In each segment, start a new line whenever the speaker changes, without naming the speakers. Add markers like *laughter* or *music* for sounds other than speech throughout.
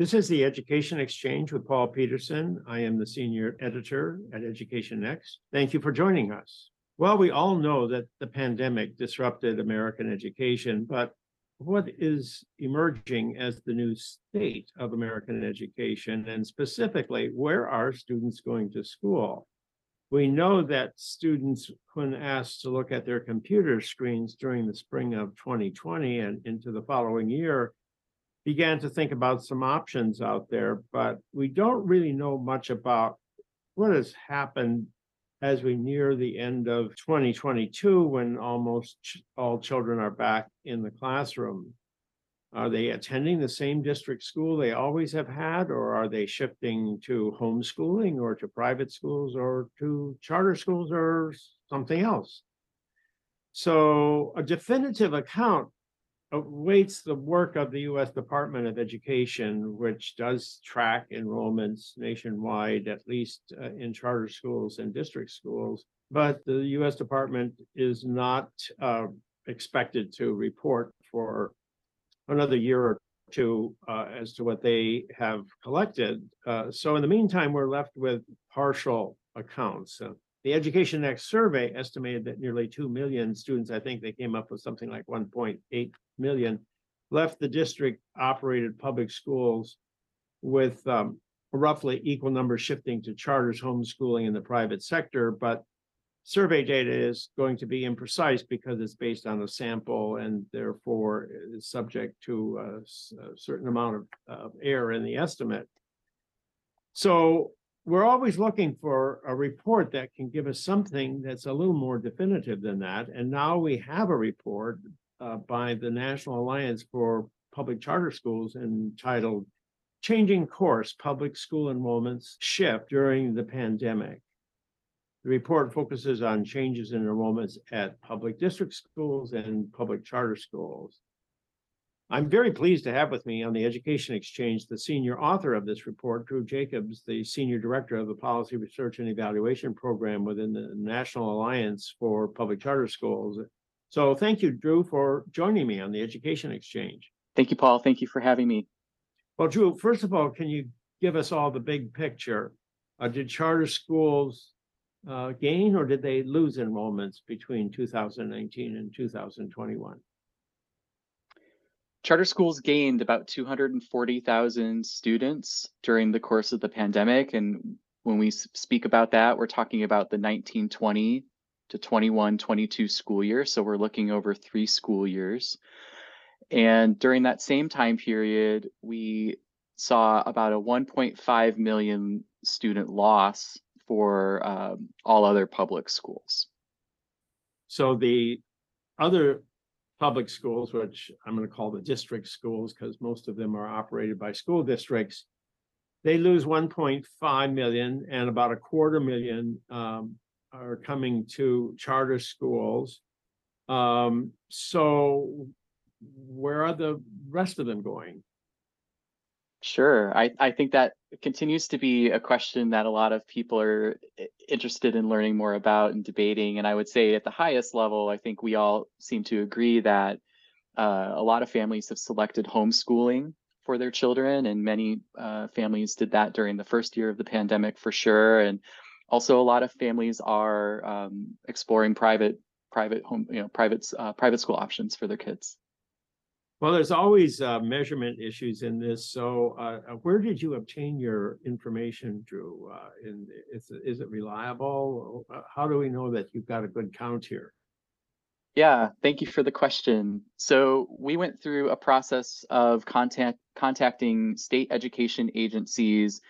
This is the Education Exchange with Paul Peterson. I am the senior editor at Education Next. Thank you for joining us. Well, we all know that the pandemic disrupted American education, but what is emerging as the new state of American education, and specifically, where are students going to school? We know that students, when asked to look at their computer screens during the spring of 2020 and into the following year, began to think about some options out there, but we don't really know much about what has happened as we near the end of 2022 when almost all children are back in the classroom. Are they attending the same district school they always have had, or are they shifting to homeschooling or to private schools or to charter schools or something else? So a definitive account awaits the work of the U.S. Department of Education, which does track enrollments nationwide, at least uh, in charter schools and district schools. But the U.S. Department is not uh, expected to report for another year or two uh, as to what they have collected. Uh, so in the meantime, we're left with partial accounts. The Education Next survey estimated that nearly 2 million students, I think they came up with something like 1.8 million, left the district operated public schools with um, roughly equal numbers shifting to charters, homeschooling in the private sector. But survey data is going to be imprecise because it's based on a sample and therefore is subject to a, a certain amount of, of error in the estimate. So we're always looking for a report that can give us something that's a little more definitive than that. And now we have a report uh, by the National Alliance for Public Charter Schools entitled Changing Course Public School Enrollments Shift During the Pandemic. The report focuses on changes in enrollments at public district schools and public charter schools. I'm very pleased to have with me on the Education Exchange the senior author of this report, Drew Jacobs, the senior director of the Policy Research and Evaluation Program within the National Alliance for Public Charter Schools. So thank you, Drew, for joining me on the Education Exchange.
Thank you, Paul. Thank you for having me.
Well, Drew, first of all, can you give us all the big picture? Uh, did charter schools uh, gain or did they lose enrollments between 2019 and 2021?
Charter schools gained about 240,000 students during the course of the pandemic. And when we speak about that, we're talking about the 1920 to 21 22 school year. So we're looking over three school years. And during that same time period, we saw about a 1.5 million student loss for um, all other public schools.
So the other public schools, which I'm going to call the district schools because most of them are operated by school districts, they lose 1.5 million and about a quarter million um, are coming to charter schools. Um, so where are the rest of them going?
Sure. I, I think that continues to be a question that a lot of people are interested in learning more about and debating. And I would say at the highest level, I think we all seem to agree that uh, a lot of families have selected homeschooling for their children, and many uh, families did that during the first year of the pandemic for sure. And also, a lot of families are um, exploring private private home, you know, private uh, private school options for their kids.
Well, there's always uh, measurement issues in this. So, uh, uh where did you obtain your information, Drew? Uh, in, is, is it reliable? Uh, how do we know that you've got a good count here?
Yeah, thank you for the question. So we went through a process of contact contacting state education agencies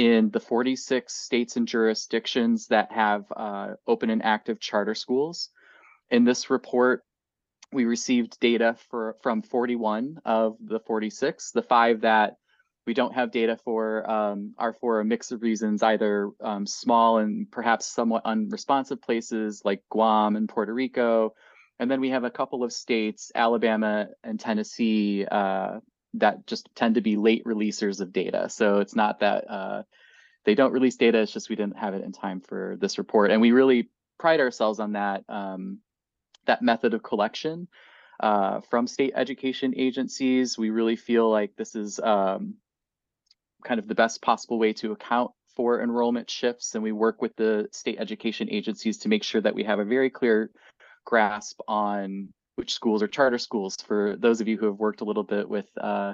in the 46 states and jurisdictions that have uh, open and active charter schools. In this report, we received data for from 41 of the 46. The five that we don't have data for um, are for a mix of reasons, either um, small and perhaps somewhat unresponsive places like Guam and Puerto Rico. And then we have a couple of states, Alabama and Tennessee, uh, that just tend to be late releasers of data. So it's not that uh, they don't release data, it's just we didn't have it in time for this report. And we really pride ourselves on that um, that method of collection uh, from state education agencies. We really feel like this is um, kind of the best possible way to account for enrollment shifts. And we work with the state education agencies to make sure that we have a very clear grasp on which schools are charter schools. For those of you who have worked a little bit with uh,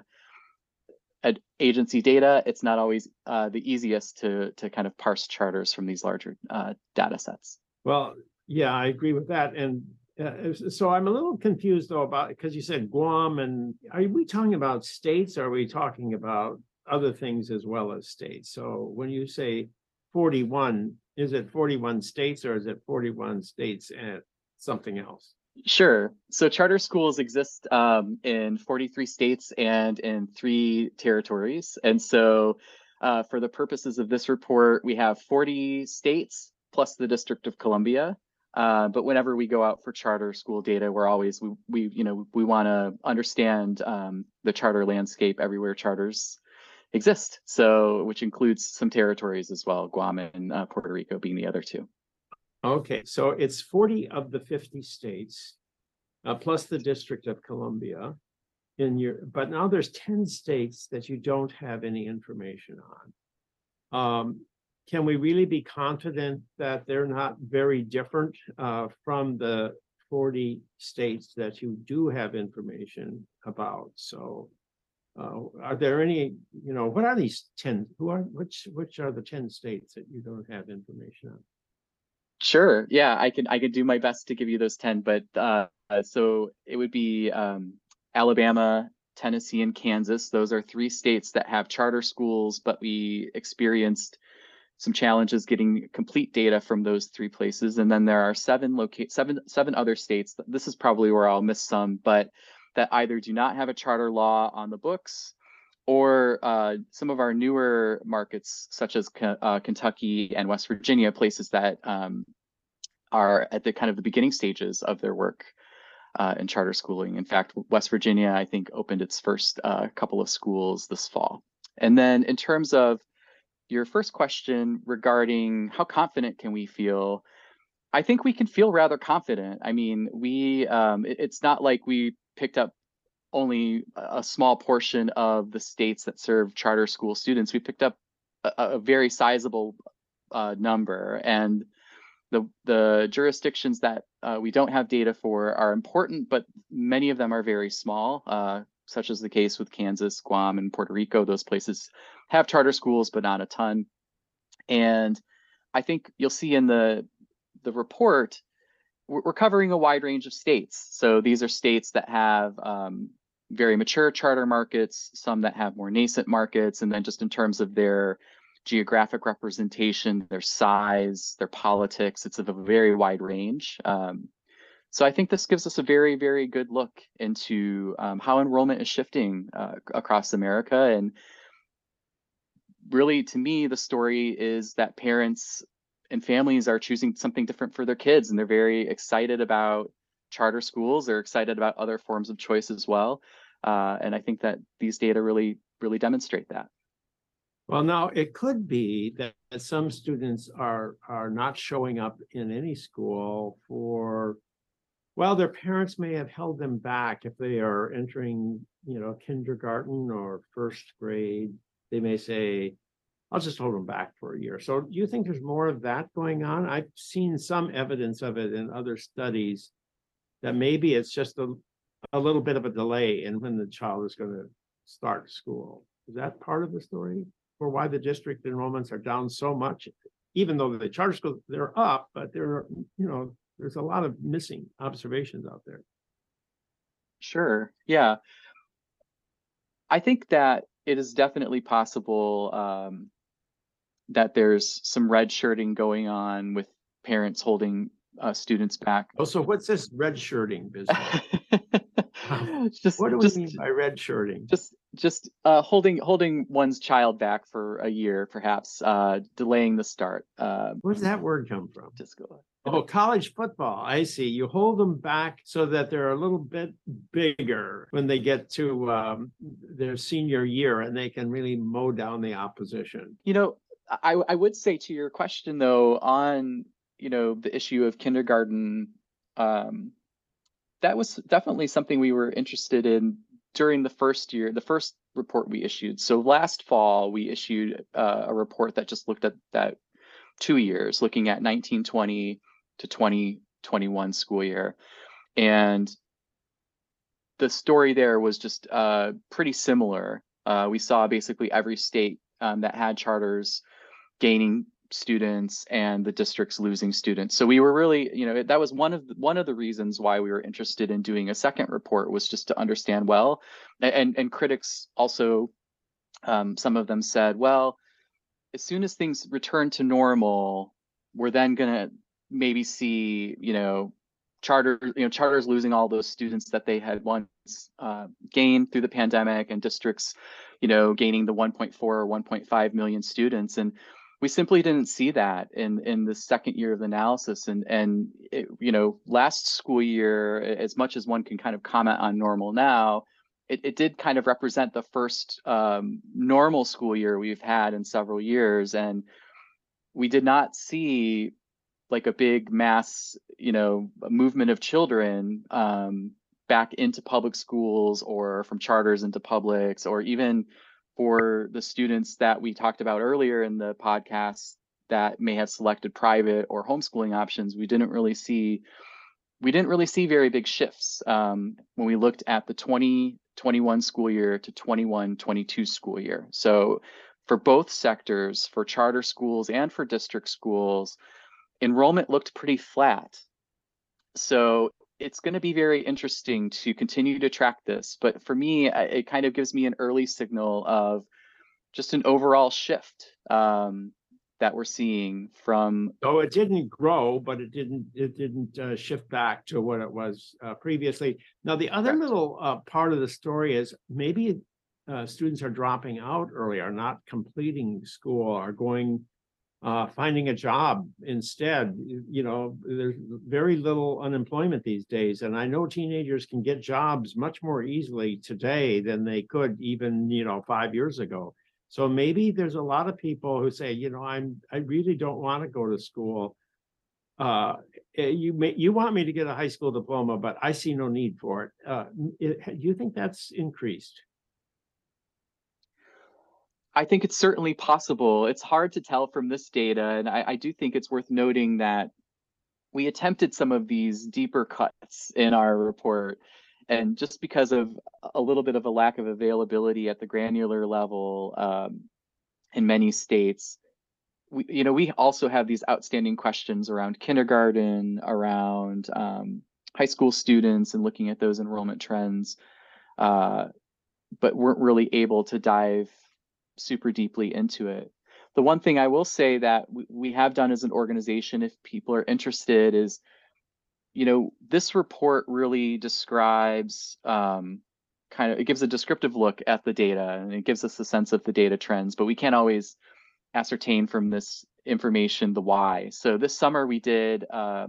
agency data, it's not always uh, the easiest to to kind of parse charters from these larger uh, data sets.
Well, yeah, I agree with that. And uh, so I'm a little confused though about, because you said Guam and are we talking about states? Are we talking about other things as well as states? So when you say forty-one, is it forty-one states or is it forty-one states and something else?
Sure. So charter schools exist um, in 43 states and in three territories. And so, uh, for the purposes of this report, we have 40 states plus the District of Columbia. Uh, but whenever we go out for charter school data, we're always we, we you know we want to understand um, the charter landscape everywhere charters exist. So, which includes some territories as well, Guam and uh, Puerto Rico being the other two.
Okay, so it's forty of the fifty states, uh, plus the District of Columbia. In your, but now there's ten states that you don't have any information on. Um, can we really be confident that they're not very different, uh, from the forty states that you do have information about? So. Uh, are there any, you know, what are these ten, who are, which, which are the ten states that you don't have information on?
Sure. Yeah, I could I could do my best to give you those 10, but uh uh, so it would be um Alabama, Tennessee, and Kansas. Those are three states that have charter schools, but we experienced some challenges getting complete data from those three places. And then there are seven locate seven seven other states. This is probably where I'll miss some, but that either do not have a charter law on the books or uh, some of our newer markets, such as uh, Kentucky and West Virginia, places that um, are at the kind of the beginning stages of their work uh, in charter schooling. In fact, West Virginia, I think, opened its first uh, couple of schools this fall. And then, in terms of your first question regarding how confident can we feel, I think we can feel rather confident. I mean, we um, it- it's not like we picked up only a small portion of the states that serve charter school students. We picked up a, a very sizable uh, number, and the the jurisdictions that uh, we don't have data for are important, but many of them are very small, uh, such as the case with Kansas, Guam, and Puerto Rico. Those places have charter schools, but not a ton. And I think you'll see in the the report we're covering a wide range of states. So these are states that have um, very mature charter markets, some that have more nascent markets, and then just in terms of their geographic representation, their size, their politics, it's of a very wide range. Um, so I think this gives us a very, very good look into um, how enrollment is shifting uh, across America. And really, to me, the story is that parents and families are choosing something different for their kids, and they're very excited about charter schools. They're excited about other forms of choice as well. Uh, and I think that these data really, really demonstrate that.
Well, now it could be that that some students are, are not showing up in any school for. Well, their parents may have held them back if they are entering, you know, kindergarten or first grade. They may say, I'll just hold them back for a year. So do you think there's more of that going on? I've seen some evidence of it in other studies. That maybe it's just a, a little bit of a delay in when the child is gonna start school. Is that part of the story? For why the district enrollments are down so much? Even though the charter schools, they're up, but there are, you know, there's a lot of missing observations out there.
Sure. Yeah. I think that it is definitely possible um, that there's some red shirting going on with parents holding uh, students back.
Oh, so what's this red shirting business? *laughs*
just,
What do we mean by red shirting?
just, just uh, holding holding one's child back for a year, perhaps uh, delaying the start. Uh,
Where's that word come from?
just go.
Oh, college football. I see. You hold them back so that they're a little bit bigger when they get to um, their senior year and they can really mow down the opposition.
You know, I I would say to your question though, on you know the issue of kindergarten, um, that was definitely something we were interested in during the first year, the first report we issued. So last fall, we issued uh, a report that just looked at that two years, looking at 1920 to 2021 school year. And the story there was just uh, pretty similar. Uh, we saw basically every state um, that had charters gaining students and the districts losing students. So we were really, you know, that was one of the, one of the reasons why we were interested in doing a second report was just to understand well. And and critics also, um, some of them said, well, as soon as things return to normal, we're then gonna maybe see, you know, charter, you know, charters losing all those students that they had once uh, gained through the pandemic, and districts, you know, gaining the 1.4 or 1.5 million students, and we simply didn't see that in in the second year of the analysis. And and it, you know last school year as much as one can kind of comment on normal now it, it did kind of represent the first um, normal school year we've had in several years. And we did not see like a big mass you know movement of children um, back into public schools or from charters into publics or even for the students that we talked about earlier in the podcast that may have selected private or homeschooling options, we didn't really see we didn't really see very big shifts um, when we looked at the 2021 school year to 21 22 school year. So for both sectors, for charter schools and for district schools, enrollment looked pretty flat. So it's going to be very interesting to continue to track this. But for me, it kind of gives me an early signal of just an overall shift um, that we're seeing from.
Oh, it didn't grow, but it didn't it didn't uh, shift back to what it was uh, previously. Now the other
Correct.
little uh, part of the story is maybe uh, students are dropping out early, are not completing school, are going uh, finding a job instead. You know, there's very little unemployment these days, and I know teenagers can get jobs much more easily today than they could even, you know, five years ago. So maybe there's a lot of people who say, you know, I'm, I really don't want to go to school. Uh, eh, you may, you want me to get a high school diploma, but I see no need for it. Uh, it- do you think that's increased?
I think it's certainly possible. It's hard to tell from this data, and I, I do think it's worth noting that we attempted some of these deeper cuts in our report. And just because of a little bit of a lack of availability at the granular level um, in many states, we, you know, we also have these outstanding questions around kindergarten, around um, high school students, and looking at those enrollment trends, uh, but weren't really able to dive super deeply into it. The one thing I will say that we, have done as an organization, if people are interested, is you know, this report really describes um, kind of, it gives a descriptive look at the data and it gives us a sense of the data trends, but we can't always ascertain from this information the why. So this summer we did uh,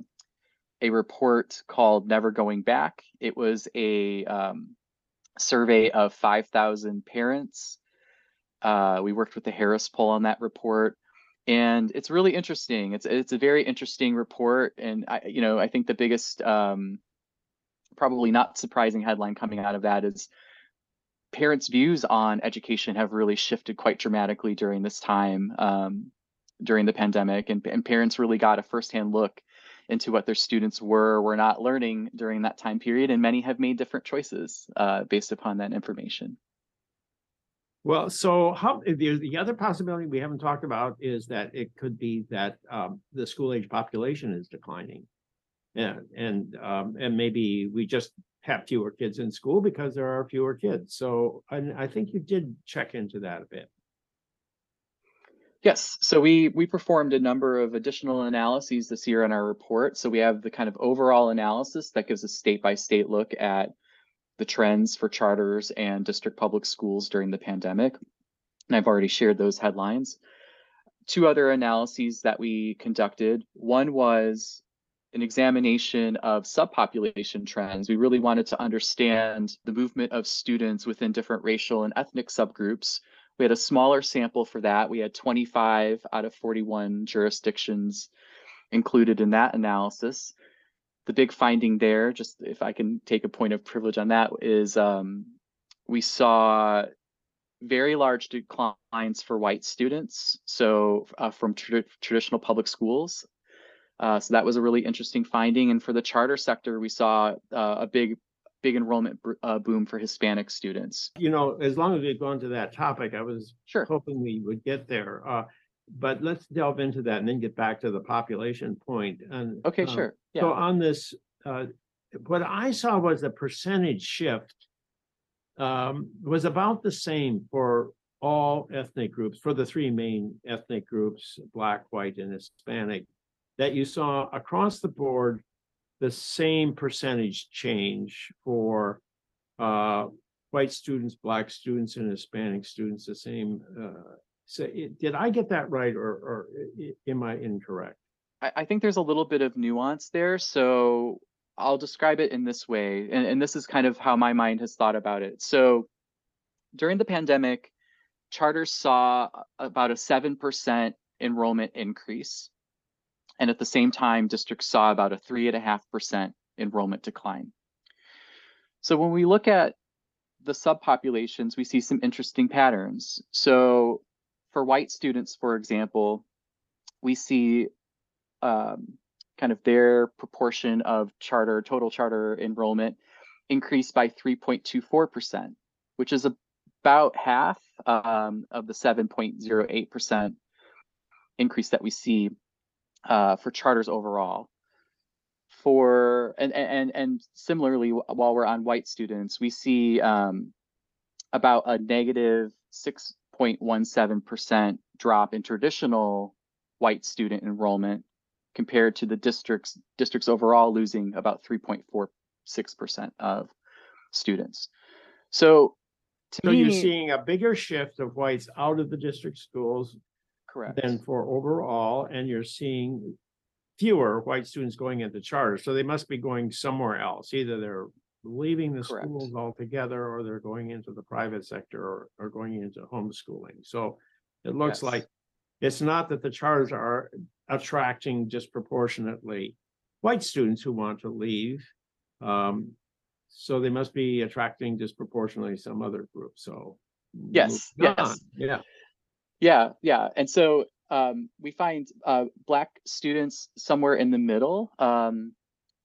a report called Never Going Back. It was a um, survey of 5,000 parents. Uh, we worked with the Harris poll on that report and it's really interesting. It's it's a very interesting report, and I you know I think the biggest um, probably not surprising headline coming out of that is parents' views on education have really shifted quite dramatically during this time um, during the pandemic, and, and parents really got a firsthand look into what their students were were not learning during that time period, and many have made different choices uh, based upon that information.
Well, so how, the, the other possibility we haven't talked about is that it could be that um, the school age population is declining. And, and, um, and maybe we just have fewer kids in school because there are fewer kids. So and I think you did check into that a bit.
Yes, so we we performed a number of additional analyses this year in our report. So we have the kind of overall analysis that gives a state by state look at the trends for charters and district public schools during the pandemic. And I've already shared those headlines. Two other analyses that we conducted. One was an examination of subpopulation trends. We really wanted to understand the movement of students within different racial and ethnic subgroups. We had a smaller sample for that. We had 25 out of 41 jurisdictions included in that analysis the big finding there, just if I can take a point of privilege on that, is um, we saw very large declines for white students. So uh, from trad- traditional public schools. Uh, so that was a really interesting finding. And for the charter sector, we saw uh, a big, big enrollment uh, boom for Hispanic students.
You know, as long as we've gone to that topic, I was
Sure.
hoping we would get there. But let's delve into that and then get back to the population point and.
Okay,
um,
sure.
So
Yeah.
on this, uh, what I saw was the percentage shift. Um, was about the same for all ethnic groups, for the three main ethnic groups, black, white, and Hispanic. That you saw across the board, the same percentage change for. Uh, white students, black students, and Hispanic students, the same, uh. So it, did I get that right, or, or i- i- am I incorrect?
I, I think there's a little bit of nuance there. So I'll describe it in this way. And, and this is kind of how my mind has thought about it. So during the pandemic, charters saw about a 7% enrollment increase. And at the same time, districts saw about a 3.5% enrollment decline. So when we look at the subpopulations, we see some interesting patterns. So for white students, for example, we see um, kind of their proportion of charter, total charter enrollment increased by 3.24%, which is about half um, of the 7.08% increase that we see uh, for charters overall. For and and and similarly, while we're on white students, we see um, about a negative 6.17% drop in traditional white student enrollment compared to the districts districts overall losing about 3.46% of students. So to
So
me,
you're seeing a bigger shift of whites out of the district schools
correct.
than for overall, and you're seeing fewer white students going into charter, so they must be going somewhere else. Either they're leaving the
Correct.
schools altogether, or they're going into the private sector or, or going into homeschooling. So it looks
Yes.
like it's not that the charters are attracting disproportionately white students who want to leave. Um, so they must be attracting disproportionately some other group, so.
Yes,
moving
yes.
on. Yeah,
Yeah, yeah. And so um, we find uh, black students somewhere in the middle. Um,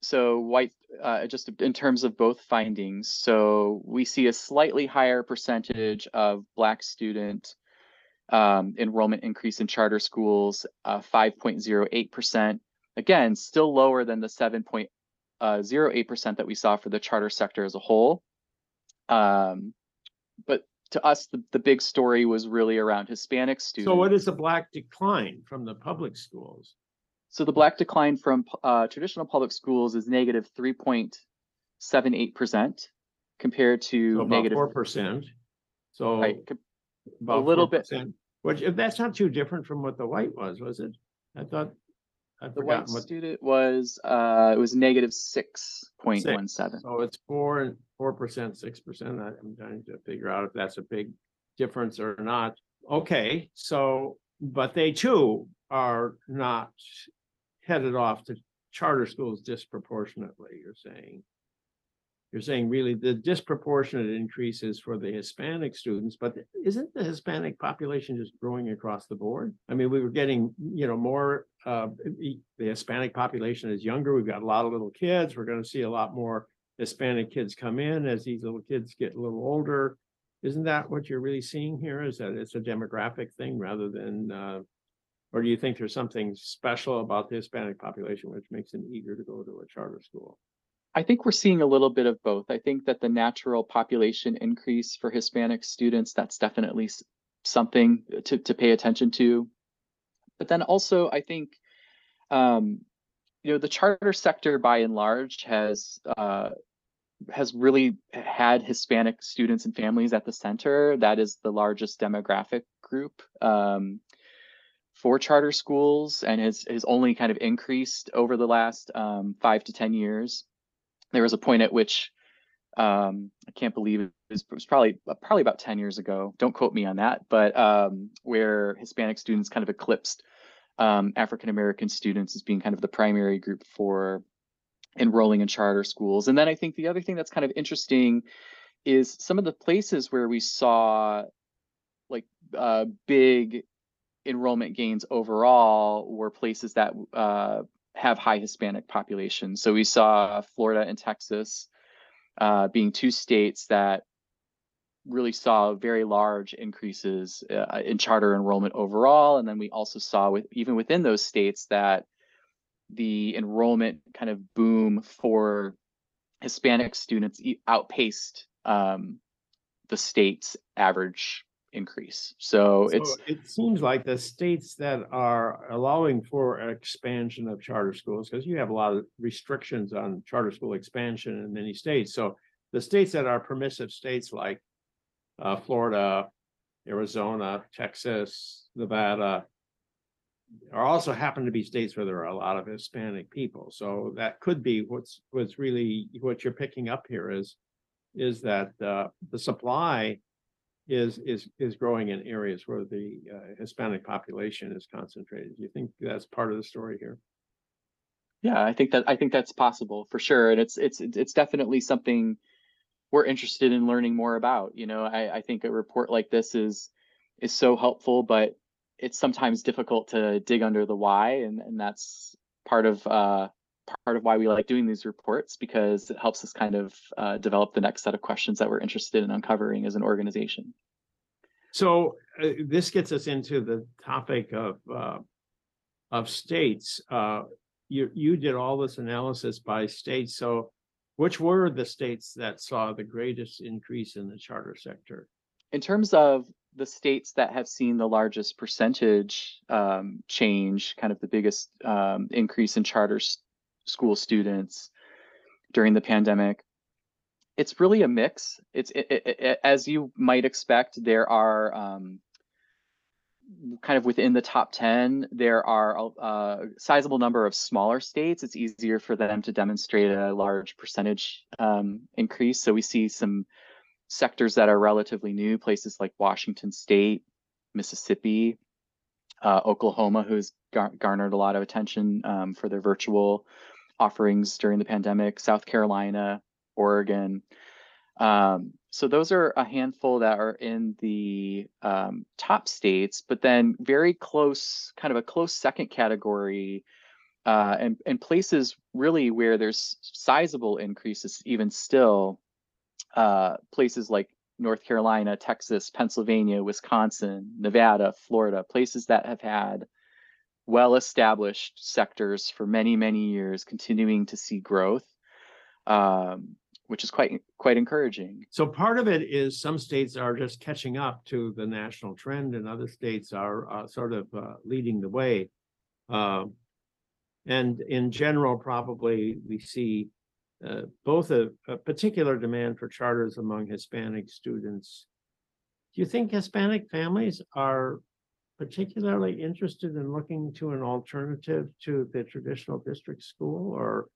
so white, uh, just in terms of both findings. So we see a slightly higher percentage of black student um, enrollment increase in charter schools, uh, 5.08%. Again, still lower than the 7.08% that we saw for the charter sector as a whole. Um, but to us, the, the big story was really around Hispanic students.
so what is the black decline from the public schools?
So the black decline from uh, traditional public schools is negative 3.78% compared
So
to
about
negative,
four percent. So
right,
about
little bit.
4%, Which, if that's not too different from what the white was, was it? I thought. I've
the white
what,
student was, uh, it was negative 6.17.
so it's four and four percent, six percent. I'm trying to figure out if that's a big difference or not. Okay, so, but they too are not headed off to charter schools disproportionately, you're saying. You're saying really the disproportionate increase is for the Hispanic students, but isn't the Hispanic population just growing across the board? I mean, we were getting, you know, more, uh, the Hispanic population is younger. We've got a lot of little kids. We're gonna see a lot more Hispanic kids come in as these little kids get a little older. Isn't that what you're really seeing here? Is that it's a demographic thing rather than, uh, or do you think there's something special about the Hispanic population which makes them eager to go to a charter school?
I think we're seeing a little bit of both. I think that the natural population increase for Hispanic students, that's definitely something to, to pay attention to. But then also, I think, um, you know, the charter sector by and large has uh, has really had Hispanic students and families at the center. That is the largest demographic group um, for charter schools, and has has only kind of increased over the last um, five to ten years there was a point at which um, I can't believe it was, it was probably probably about 10 years ago. Don't quote me on that, but um, where Hispanic students kind of eclipsed um, African American students as being kind of the primary group for enrolling in charter schools. And then I think the other thing that's kind of interesting is some of the places where we saw like uh, big enrollment gains overall were places that uh, have high Hispanic populations. So we saw Florida and Texas uh, being two states that really saw very large increases uh, in charter enrollment overall. And then we also saw with even within those states that the enrollment kind of boom for Hispanic students outpaced um, the state's average increase. So it's
It seems like the states that are allowing for expansion of charter schools, because you have a lot of restrictions on charter school expansion in many states. So the states that are permissive states like uh, Florida, Arizona, Texas, Nevada are also happen to be states where there are a lot of Hispanic people. So that could be what's, what's really, what you're picking up here is, is that uh, the supply is, is, is growing in areas where the uh, Hispanic population is concentrated. Do you think that's part of the story here?
Yeah, I think that I think that's possible for sure, and it's it's it's definitely something we're interested in learning more about. You know, I I think a report like this is is so helpful, but it's sometimes difficult to dig under the why, and and that's part of uh part of why we like doing these reports because it helps us kind of uh, develop the next set of questions that we're interested in uncovering as an organization.
So uh, this gets us into the topic of uh, of states. Uh, you you did all this analysis by state. So which were the states that saw the greatest increase in the charter sector?
In terms of the states that have seen the largest percentage um, change, kind of the biggest um, increase in charter s- school students during the pandemic, it's really a mix. It's it, it, it- as you might expect. There are um, kind of within the top 10 there are a a sizable number of smaller states it's easier for them to demonstrate a large percentage um, increase so we see some sectors that are relatively new places like washington state mississippi uh, oklahoma who's gar- garnered a lot of attention um, for their virtual offerings during the pandemic south carolina oregon. Um, so those are a handful that are in the um, top states, but then very close, kind of a close second category, uh, and and places really where there's sizable increases even still, uh, places like North Carolina, Texas, Pennsylvania, Wisconsin, Nevada, Florida, places that have had well-established sectors for many many years, continuing to see growth. Um, which is quite quite encouraging.
So part of it is some states are just catching up to the national trend and other states are uh, sort of uh, leading the way. Um, and in general, probably we see uh, both a, a particular demand for charters among Hispanic students. Do you think Hispanic families are particularly interested in looking to an alternative to the traditional district school or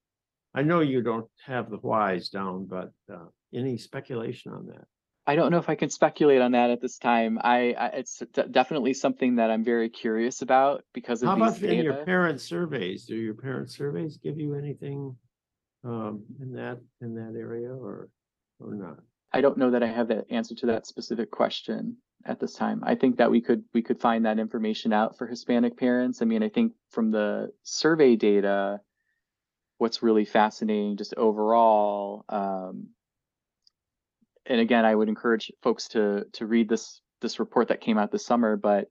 I know you don't have the whys down, but uh, any speculation on that?
I don't know if I can speculate on that at this time. I, I it's d- definitely something that I'm very curious about because of
How
these
about in your parent surveys? Do your parent surveys give you anything um, in that, in that area or, or not?
I don't know that I have the answer to that specific question at this time. I think that we could we could find that information out for Hispanic parents. I mean, I think from the survey data, what's really fascinating just overall, um, and again, I would encourage folks to to read this this report that came out this summer, but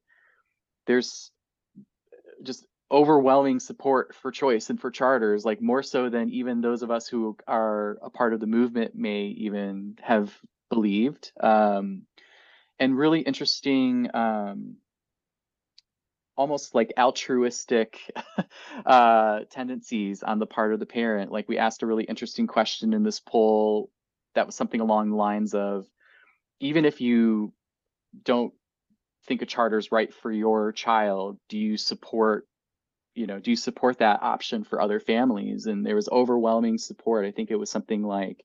there's just overwhelming support for choice and for charters, like more so than even those of us who are a part of the movement may even have believed. Um, and really interesting, um, almost like altruistic *laughs* uh, tendencies on the part of the parent. Like we asked a really interesting question in this poll that was something along the lines of, even if you don't think a charter is right for your child, do you support you know, do you support that option for other families? And there was overwhelming support. I think it was something like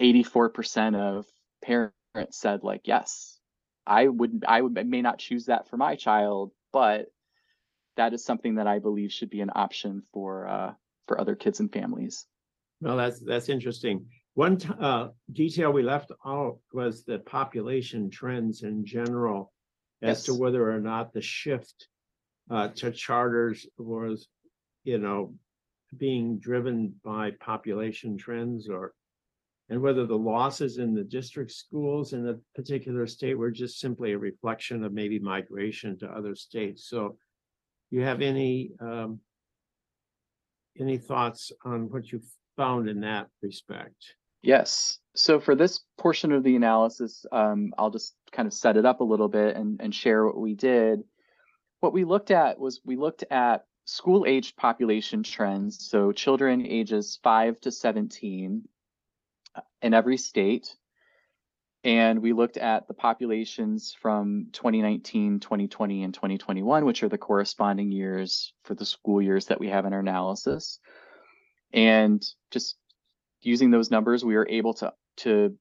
84% of parents said like, yes, I would, I would, I may not choose that for my child, but that is something that I believe should be an option for, uh, for other kids and families.
Well, that's, that's interesting. One t- uh, detail we left out was the population trends in general. as to whether or not the shift uh, to charters was, you know, being driven by population trends or and whether the losses in the district schools in a particular state were just simply a reflection of maybe migration to other states. So you have any um any thoughts on what you found in that respect?
Yes. So for this portion of the analysis, um, I'll just kind of set it up a little bit and, and share what we did. What we looked at was we looked at school aged population trends. So children ages five to 17 uh, in every state. And we looked at the populations from 2019, 2020, and 2021, which are the corresponding years for the school years that we have in our analysis. And just using those numbers, we were able to to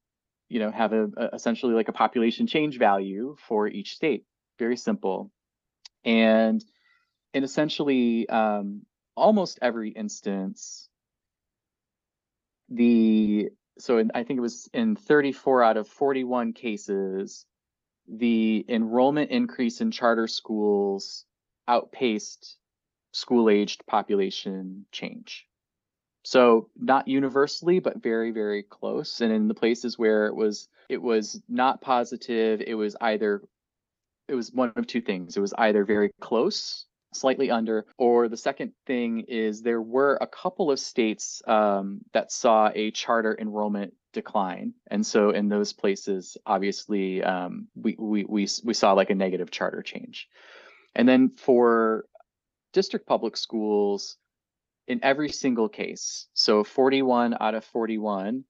you know have a, a- essentially like a population change value for each state. Very simple, and in essentially um, almost every instance, the so in, I think it was in 34 out of 41 cases, the enrollment increase in charter schools outpaced school-aged population change. So not universally, but very, very close. And in the places where it was, it was not positive, it was either, it was one of two things. It was either very close, slightly under, or the second thing is there were a couple of states um, that saw a charter enrollment decline. And so in those places, obviously, um, we, we, we, we saw like a negative charter change. And then for district public schools, in every single case, so 41 out of 41,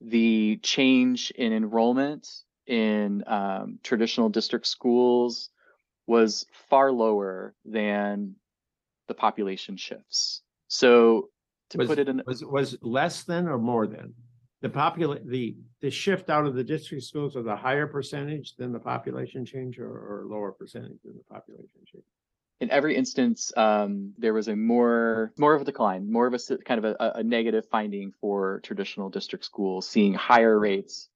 the change in enrollment in um, traditional district schools was far lower than the population shifts. So to
Was-
put it in,
Was was less than or more than? The popula, the the shift out of the district schools was a higher percentage than the population change or or lower percentage than the population change?
in every instance, um, there was a more more of a decline, more of a s- kind of a, a- a negative finding for traditional district schools, seeing higher rates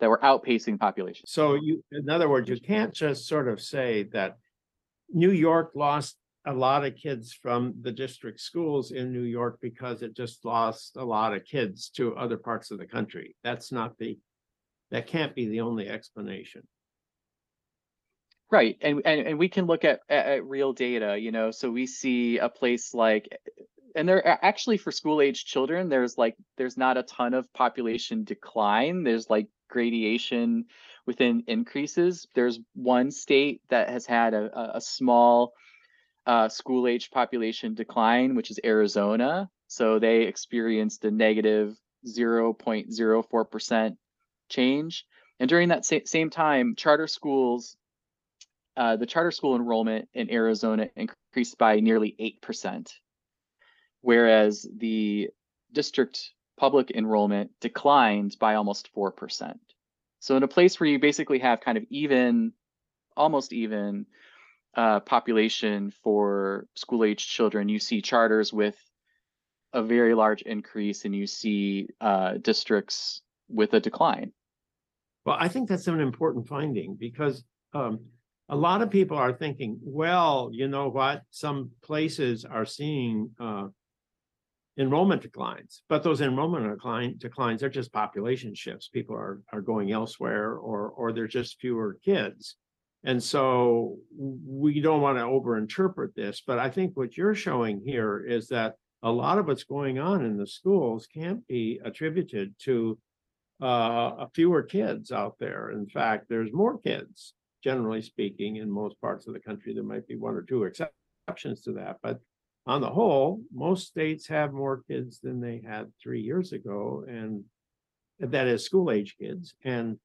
that were outpacing population.
So you, in other words, you can't just sort of say that New York lost a lot of kids from the district schools in New York because it just lost a lot of kids to other parts of the country. That's not the, that can't be the only explanation.
Right, and and and we can look at, at at real data, you know, so we see a place like, and there actually for school age children, there's like there's not a ton of population decline. There's like gradation within increases. There's one state that has had a a, small uh, school age population decline, which is Arizona. So they experienced a negative 0.04% change. And during that sa- same time, charter schools uh, the charter school enrollment in Arizona increased by nearly 8%, whereas the district public enrollment declined by almost 4%. So, in a place where you basically have kind of even, almost even uh, population for school age children, you see charters with a very large increase and you see uh, districts with a decline.
Well, I think that's an important finding because um, a lot of people are thinking, well, you know what, some places are seeing uh. Enrollment declines, but those enrollment decline declines are just population shifts. People are are going elsewhere or or there's just fewer kids. And so we don't want to overinterpret this, but I think what you're showing here is that a lot of what's going on in the schools can't be attributed to uh, fewer kids out there. In fact, there's more kids, generally speaking, in most parts of the country. There might be one or two exceptions to that, but on the whole, most states have more kids than they had three years ago, and that is school age kids. And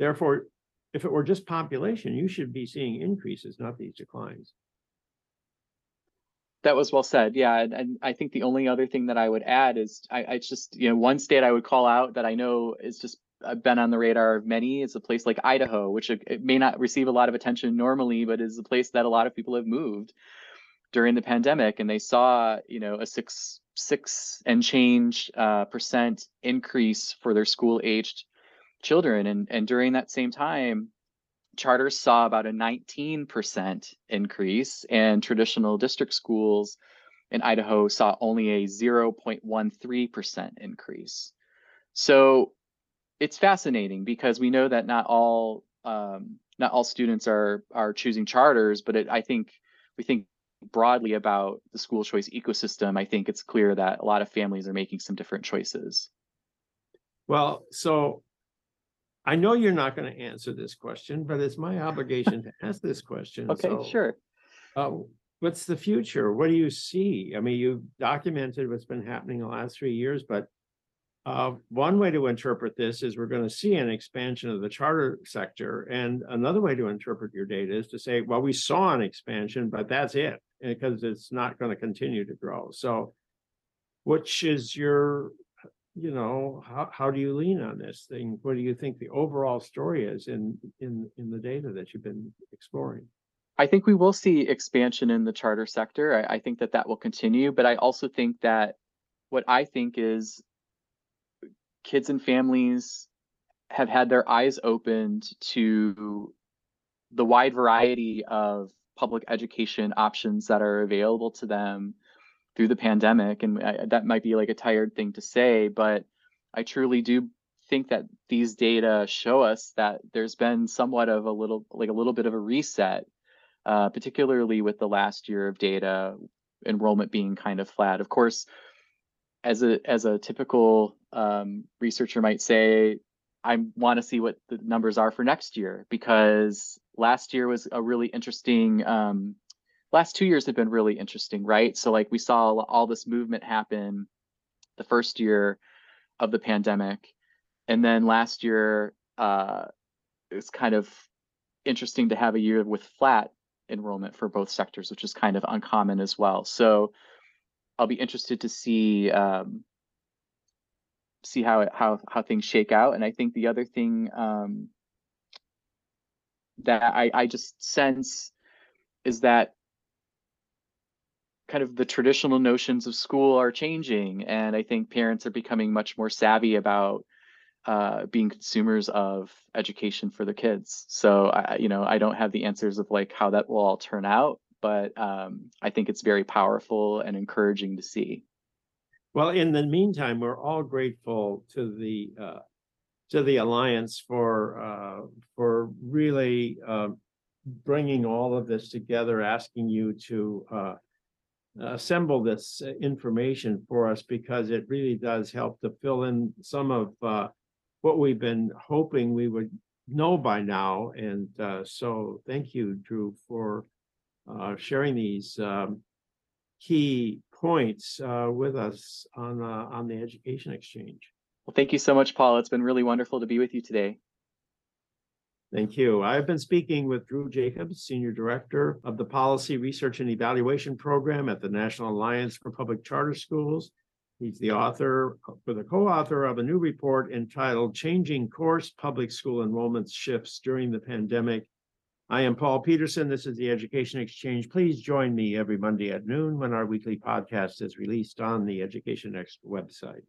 therefore, if it were just population, you should be seeing increases, not these declines.
That was well said. Yeah, and, and I think the only other thing that I would add is I, I just you know one state I would call out that I know is just uh, been on the radar of many is a place like Idaho, which it, it may not receive a lot of attention normally, but is a place that a lot of people have moved during the pandemic, and they saw you know a six six and change uh, percent increase for their school aged children, and and during that same time, charters saw about a 19% increase, and traditional district schools in Idaho saw only a 0.13% increase. So it's fascinating because we know that not all um, not all students are are choosing charters, but it, I think we think broadly about the school choice ecosystem. I think it's clear that a lot of families are making some different choices.
Well, so I know you're not going to answer this question, but it's my *laughs* obligation to ask this question.
Okay,
So,
sure.
Uh, what's the future? What do you see? I mean, you've documented what's been happening the last three years, but uh, one way to interpret this is we're going to see an expansion of the charter sector. And another way to interpret your data is to say, well, we saw an expansion, but that's it because it's not going to continue to grow. So which is your, you know, how, how do you lean on this thing? What do you think the overall story is in, in, in the data that you've been exploring?
I think we will see expansion in the charter sector. I, I think that that will continue, but I also think that what I think is kids and families have had their eyes opened to the wide variety of public education options that are available to them through the pandemic. And I, that might be like a tired thing to say, but I truly do think that these data show us that there's been somewhat of a little, like a little bit of a reset, uh, particularly with the last year of data enrollment being kind of flat. Of course, as a as a typical um, researcher might say, I want to see what the numbers are for next year because last year was a really interesting. Um, last two years have been really interesting, right? So like we saw all this movement happen the first year of the pandemic, and then last year uh, it's kind of interesting to have a year with flat enrollment for both sectors, which is kind of uncommon as well. So I'll be interested to see um, see how it, how how things shake out. And I think the other thing um, that I I just sense is that kind of the traditional notions of school are changing, and I think parents are becoming much more savvy about uh, being consumers of education for their kids. So I, you know, I don't have the answers of like how that will all turn out, but um, I think it's very powerful and encouraging to see.
Well, in the meantime, we're all grateful to the uh, to the Alliance for uh, for really uh, bringing all of this together, asking you to uh, assemble this information for us because it really does help to fill in some of uh, what we've been hoping we would know by now. And uh, so, thank you, Drew, for uh, sharing these um, key points uh, with us on uh, on the education exchange.
Well, thank you so much, Paul. It's been really wonderful to be with you today.
Thank you. I've been speaking with Drew Jacobs, Senior Director of the Policy Research and Evaluation Program at the National Alliance for Public Charter Schools. He's the author, for the co-author of a new report entitled Changing Course Public School Enrollment Shifts During the Pandemic I am Paul Peterson. This is the Education Exchange. Please join me every Monday at noon when our weekly podcast is released on the Education Next website.